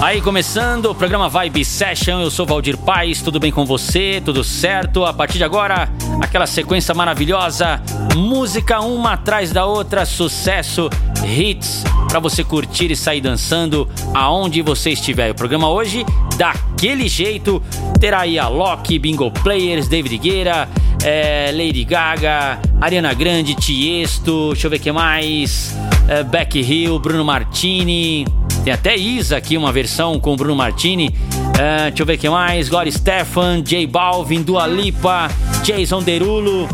Aí começando o programa Vibe Session, eu sou Valdir Paz, tudo bem com você? Tudo certo? A partir de agora, aquela sequência maravilhosa, música uma atrás da outra, sucesso, hits para você curtir e sair dançando aonde você estiver. O programa hoje, daquele jeito, terá aí a Loki, Bingo Players, David Guerra, é, Lady Gaga, Ariana Grande, Tiesto, deixa eu ver o que mais, é, Beck Hill, Bruno Martini. Tem até Isa aqui, uma versão com Bruno Martini. Uh, deixa eu ver o que mais. Gloria Stefan, J Balvin, Dua Lipa, Jason Derulo,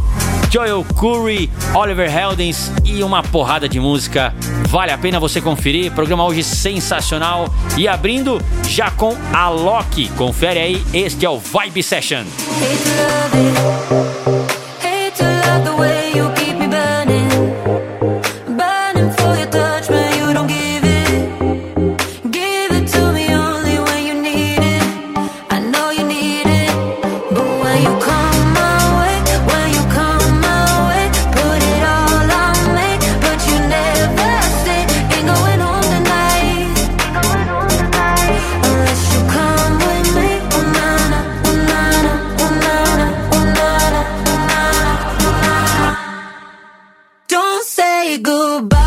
Joel Curry, Oliver Heldens e uma porrada de música. Vale a pena você conferir. Programa hoje sensacional. E abrindo já com a Loki. Confere aí, este é o Vibe Session. say goodbye.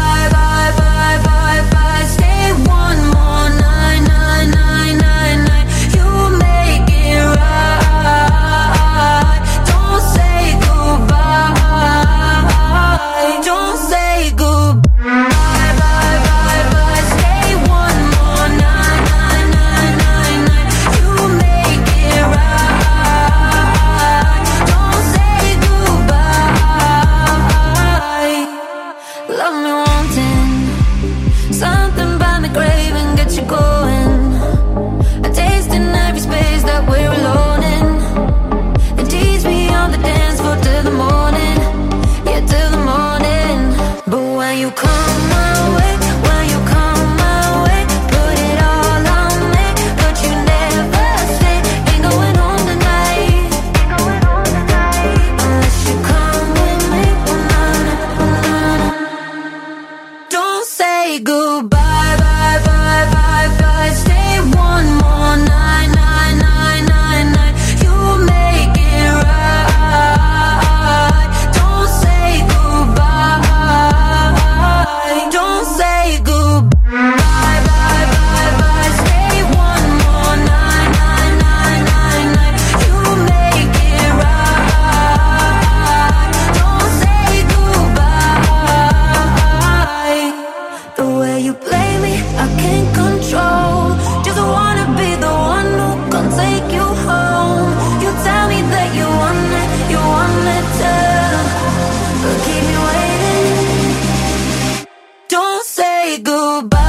bye. but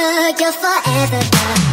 girl, you're forever. girl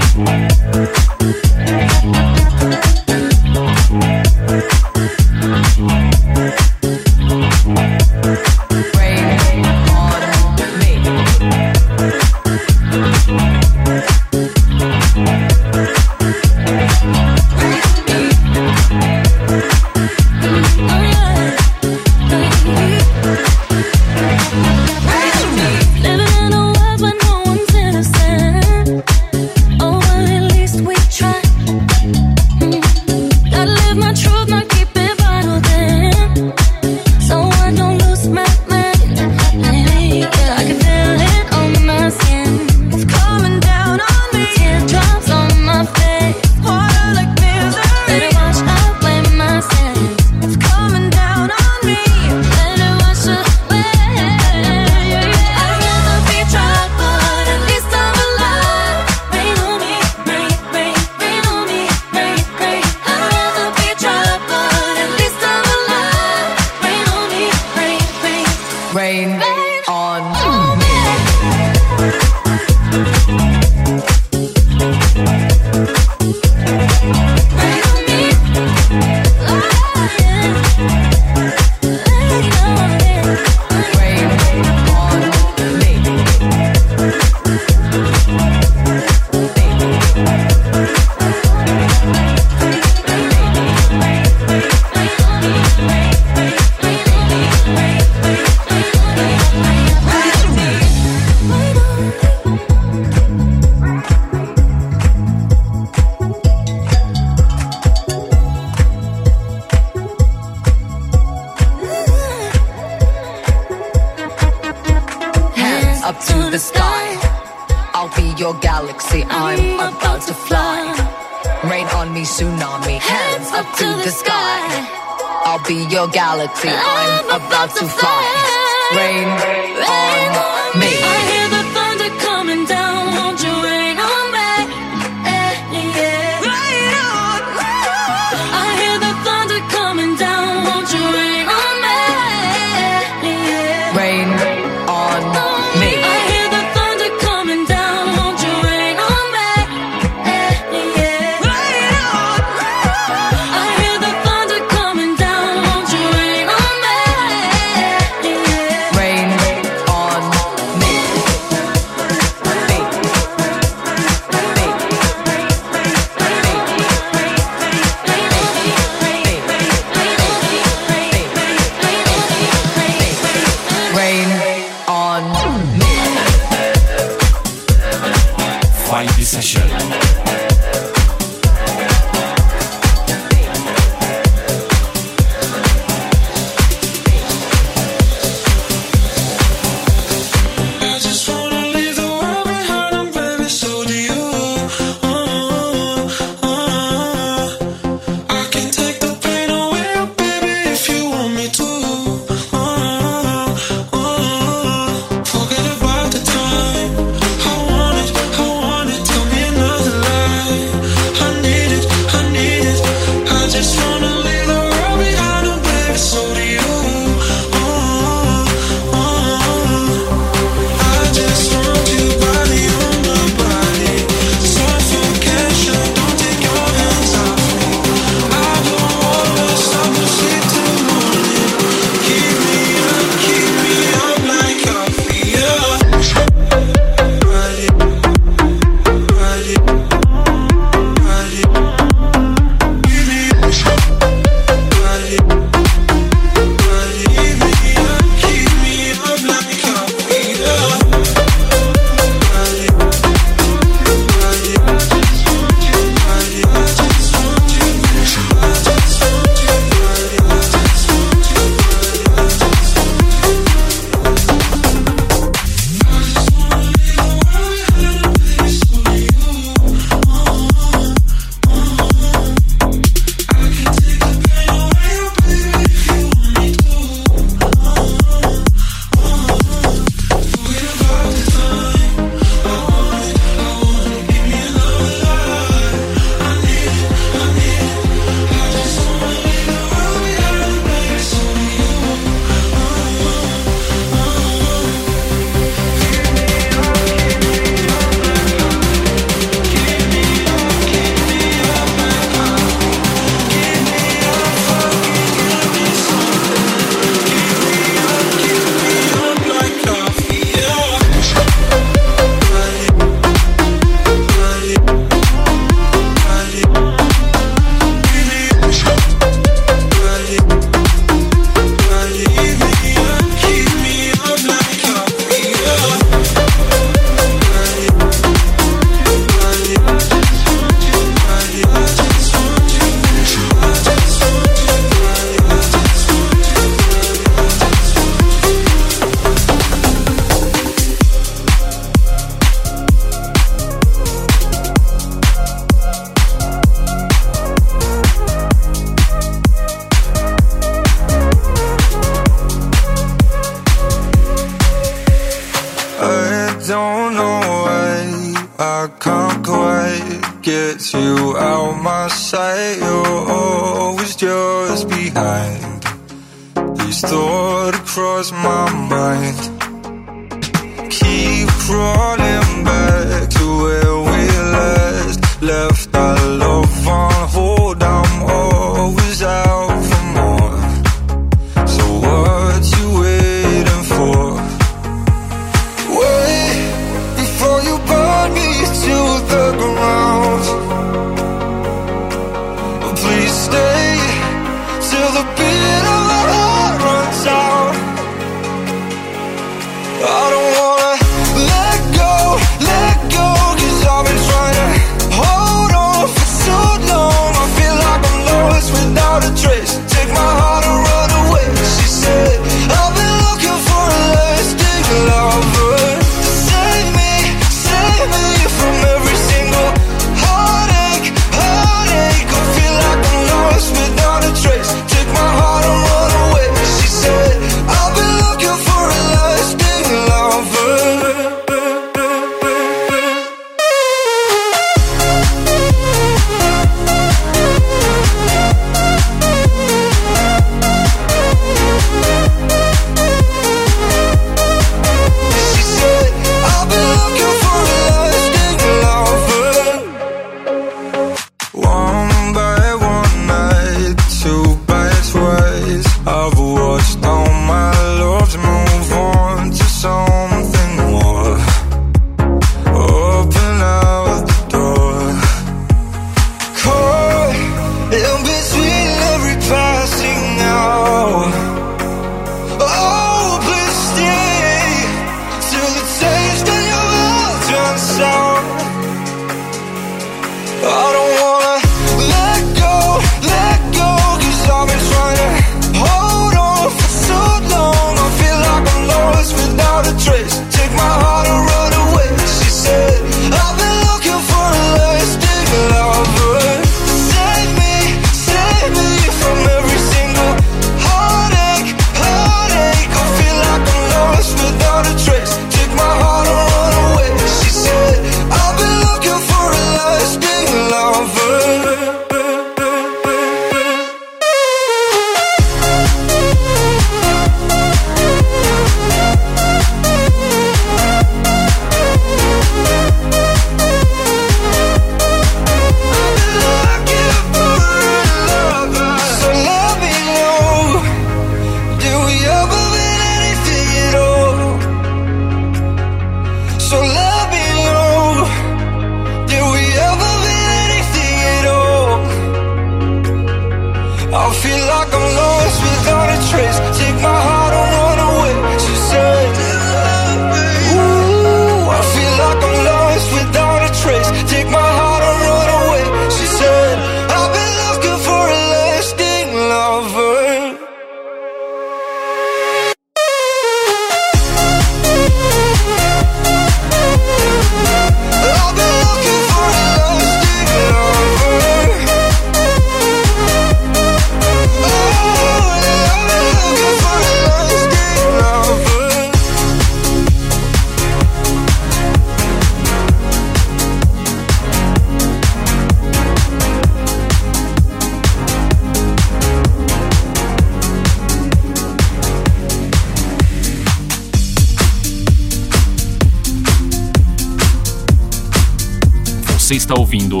está ouvindo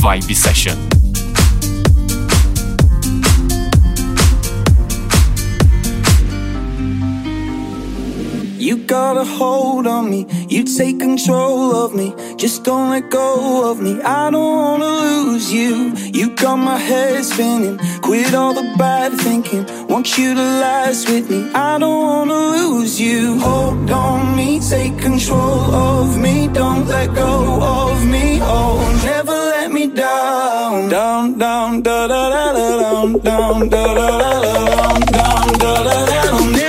Vibe Session. You got a hold on me, you take control of me. Just don't let go of me. I don't wanna lose you. You got my head spinning. Quit all the bad thinking. Want you to last with me. I don't wanna lose you. Hold on me, take control of me. Don't let go of me. Oh, never let me down. Down, down, da da da da down, down, da da da da down, down, da da da. Don't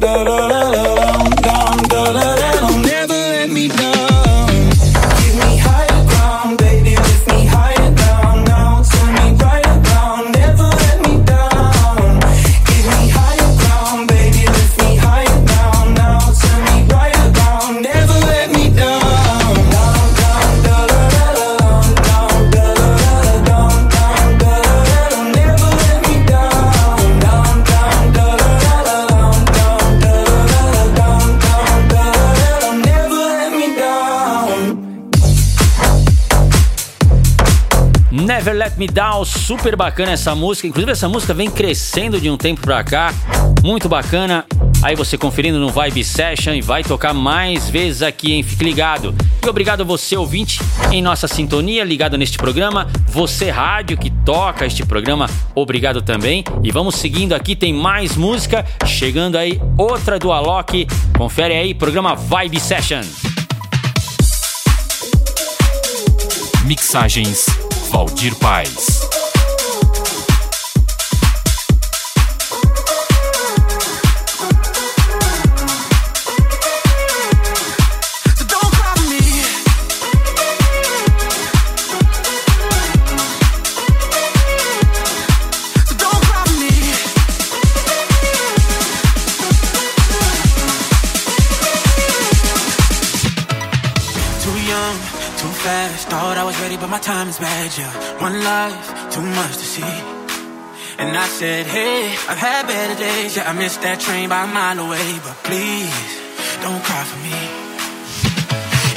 da da da Let Me Down, super bacana essa música. Inclusive, essa música vem crescendo de um tempo pra cá. Muito bacana. Aí você conferindo no Vibe Session e vai tocar mais vezes aqui, hein? Fique ligado. E obrigado você, ouvinte, em nossa sintonia, ligado neste programa. Você, rádio, que toca este programa, obrigado também. E vamos seguindo aqui, tem mais música. Chegando aí, outra do Alok. Confere aí, programa Vibe Session. Mixagens Valdir Paz. Ready, but my time is bad. Yeah, one life, too much to see. And I said, Hey, I've had better days. Yeah, I missed that train by a mile away. But please, don't cry for me.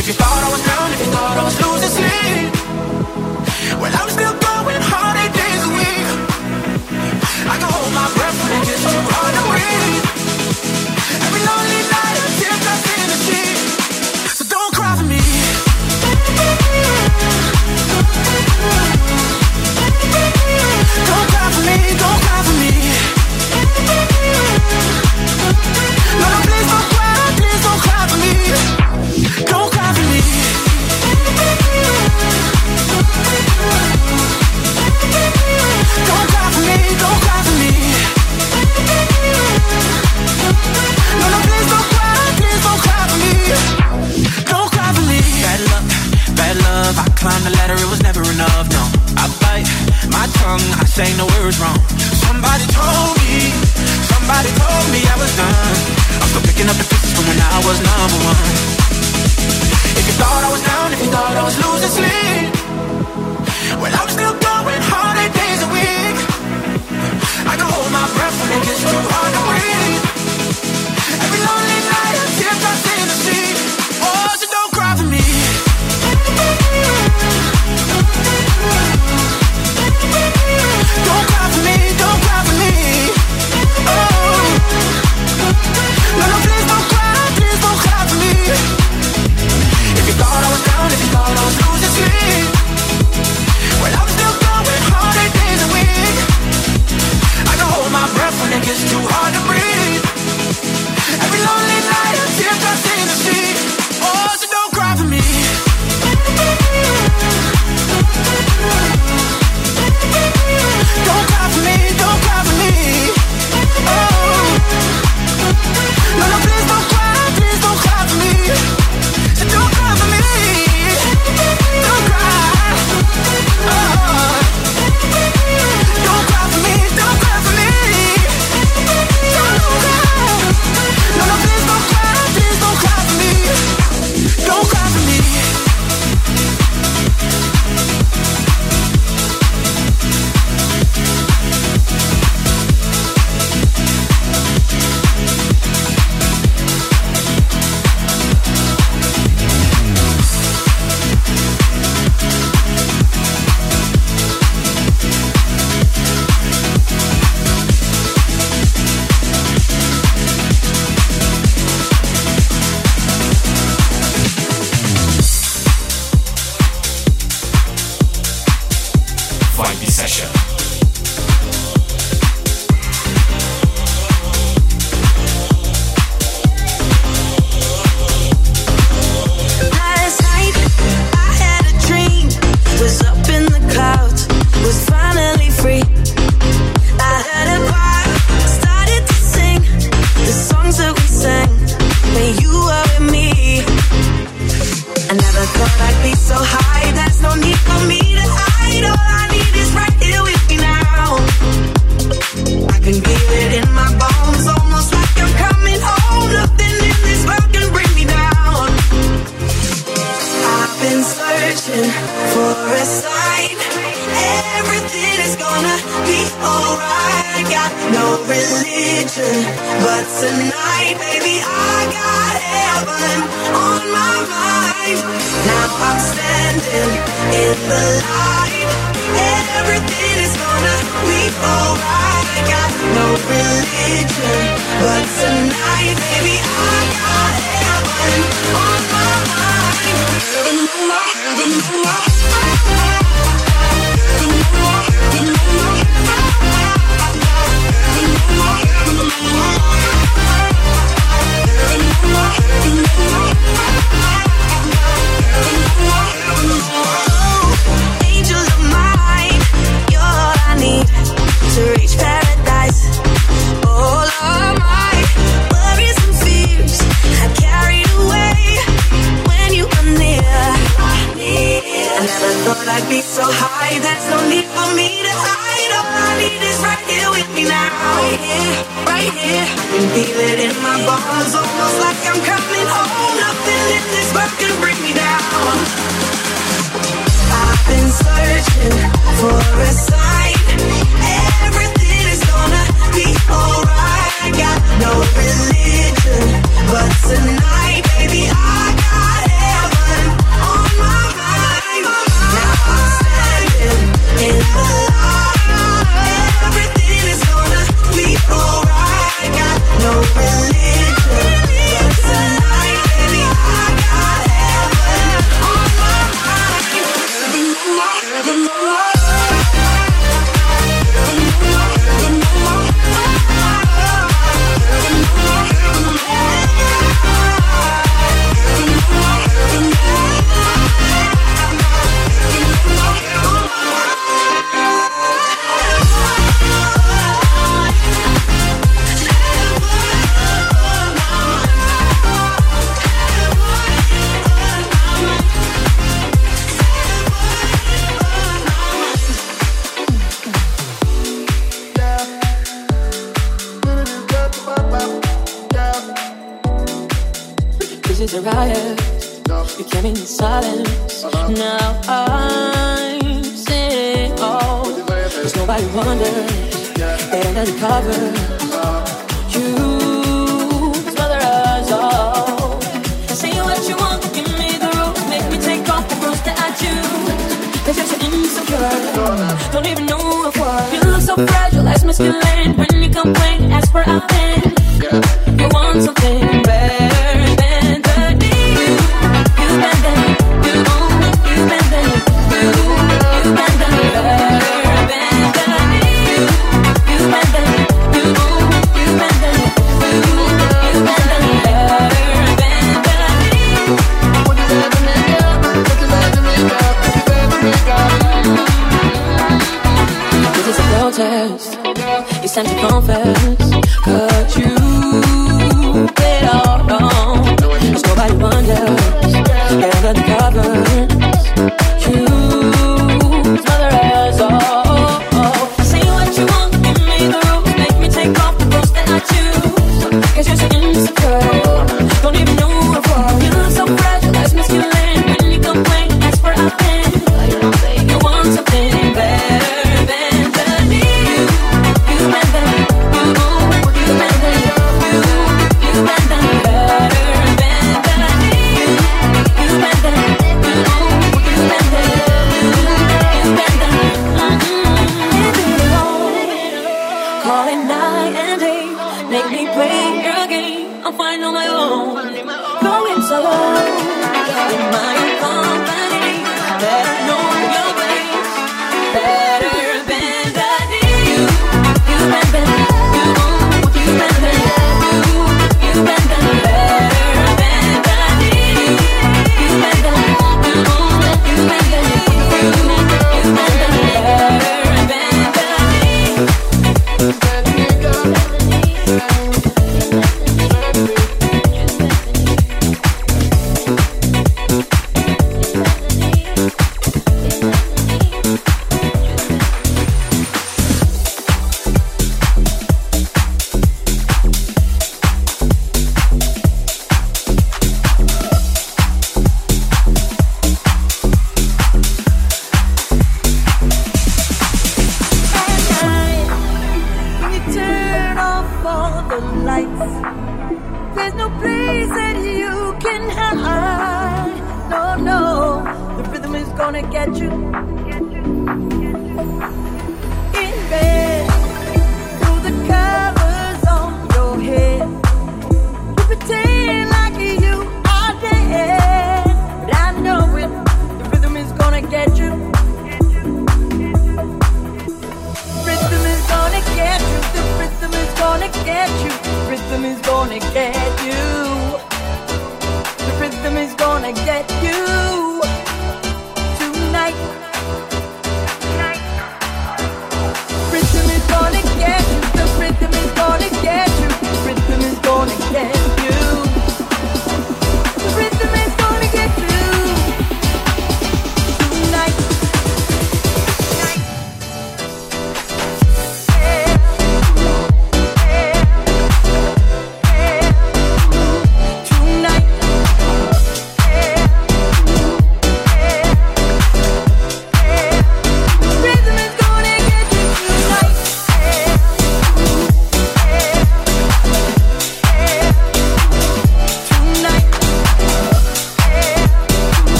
If you thought I was down, if you thought I was losing sleep, well, I'm still going hard eight days a week. I can hold my breath too hard to breathe. Every lonely night, be alright. Got no religion, but You came in silence. Now I'm saying, oh, cause nobody wonders. It ain't undercover. You smother us all. Say what you want, give me the rules. Make me take off the rules that I choose. Cause you're insecure. Don't even know. You look so fragile, masculine. When you complain, ask for a hand. You want something. sentimental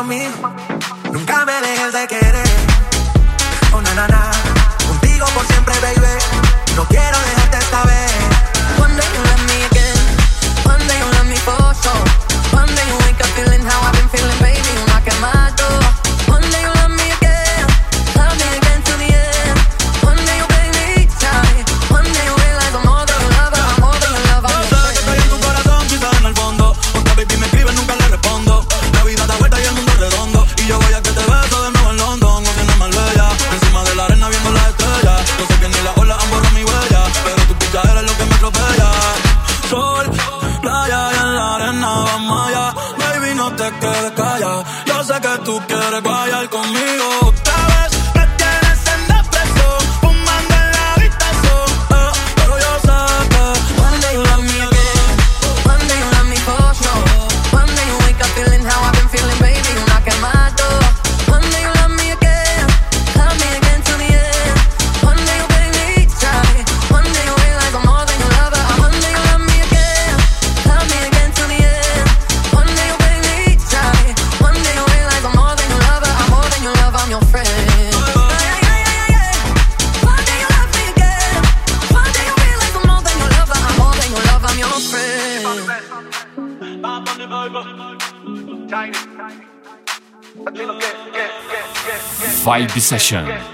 mí. Nunca me dejes de querer. Session.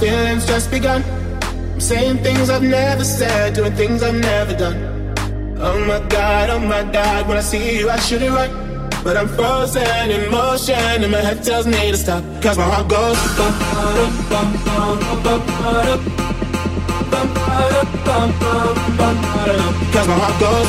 Feelings just begun. I'm saying things I've never said, doing things I've never done. Oh my God, oh my God, when I see you, I shoot it right. But I'm frozen in motion, and my head tells me to stop. Cause my heart goes. Cause my heart goes.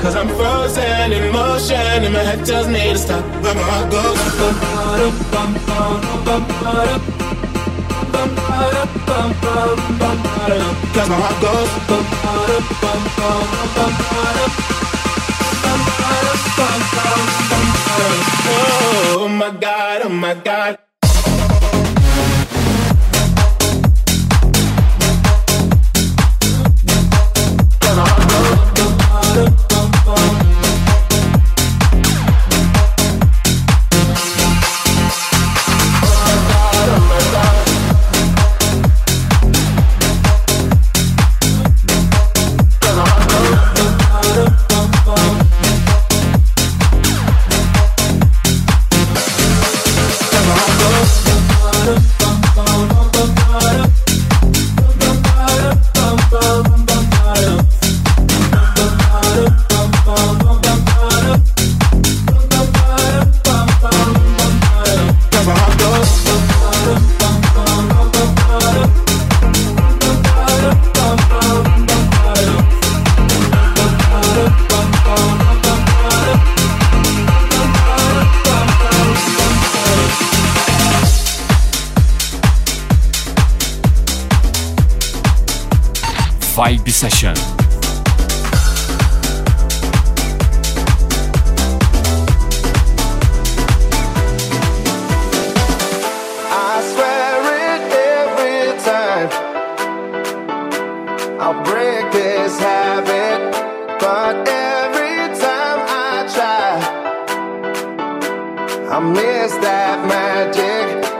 Cause I'm frozen in motion and my head tells me to stop. But my heart goes. Cause my heart goes. Oh my god, oh my god. I miss that magic.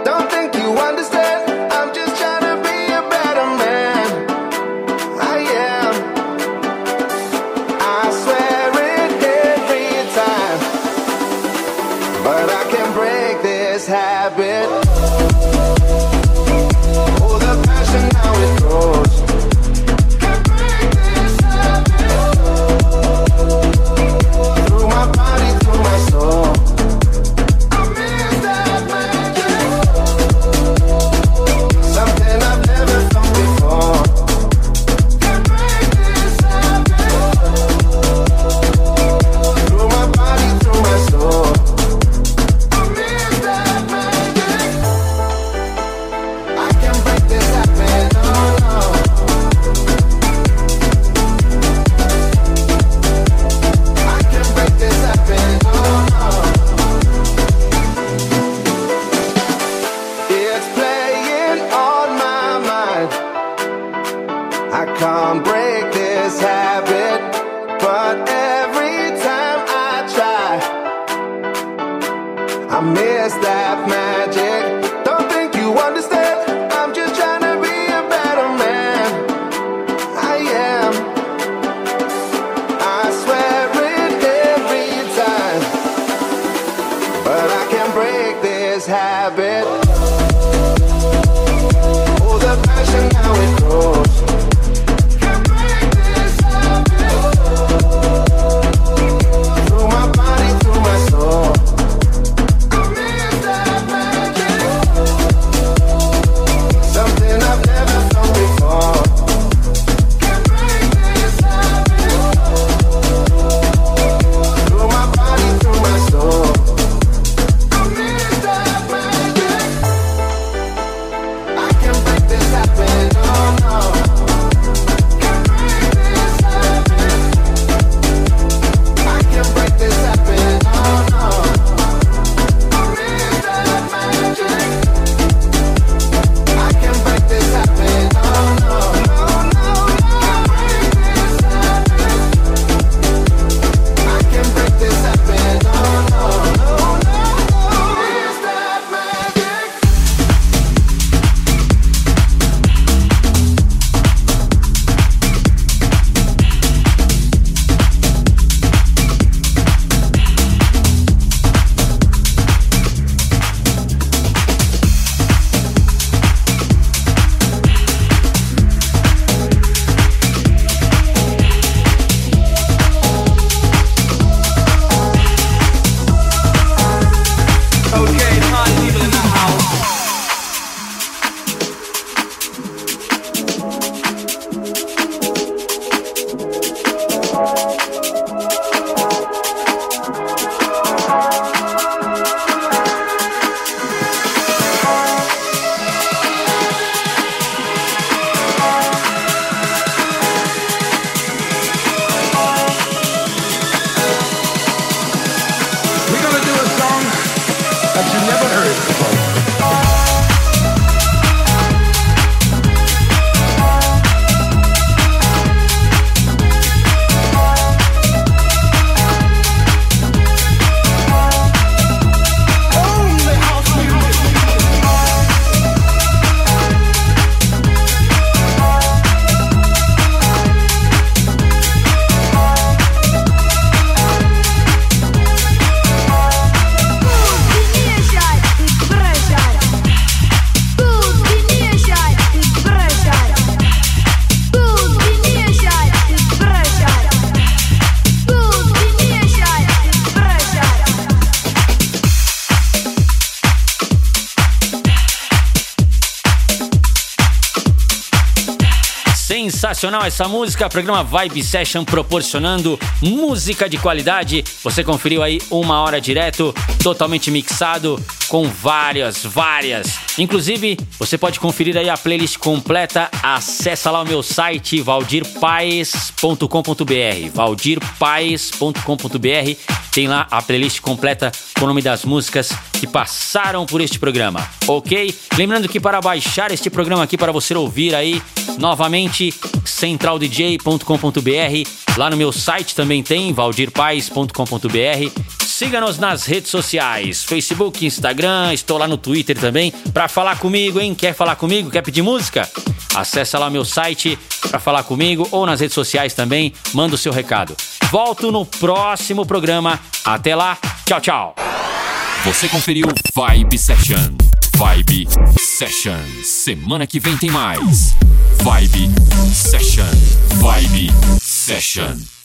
Sensacional essa música, programa Vibe Session proporcionando música de qualidade. Você conferiu aí uma hora direto, totalmente mixado, com várias, várias. Inclusive, você pode conferir aí a playlist completa. Acessa lá o meu site valdirpaes.com.br. valdirpaes.com.br. Tem lá a playlist completa com o nome das músicas que passaram por este programa, ok? Lembrando que para baixar este programa aqui para você ouvir aí novamente, centraldj.com.br. Lá no meu site também tem valdirpaes.com.br. Siga-nos nas redes sociais, Facebook, Instagram, estou lá no Twitter também para falar comigo, hein? Quer falar comigo? Quer pedir música? Acesse lá meu site para falar comigo ou nas redes sociais também, manda o seu recado. Volto no próximo programa. Até lá. Tchau, tchau. Você conferiu Vibe Session. Vibe Session. Semana que vem tem mais. Vibe Session. Vibe Session.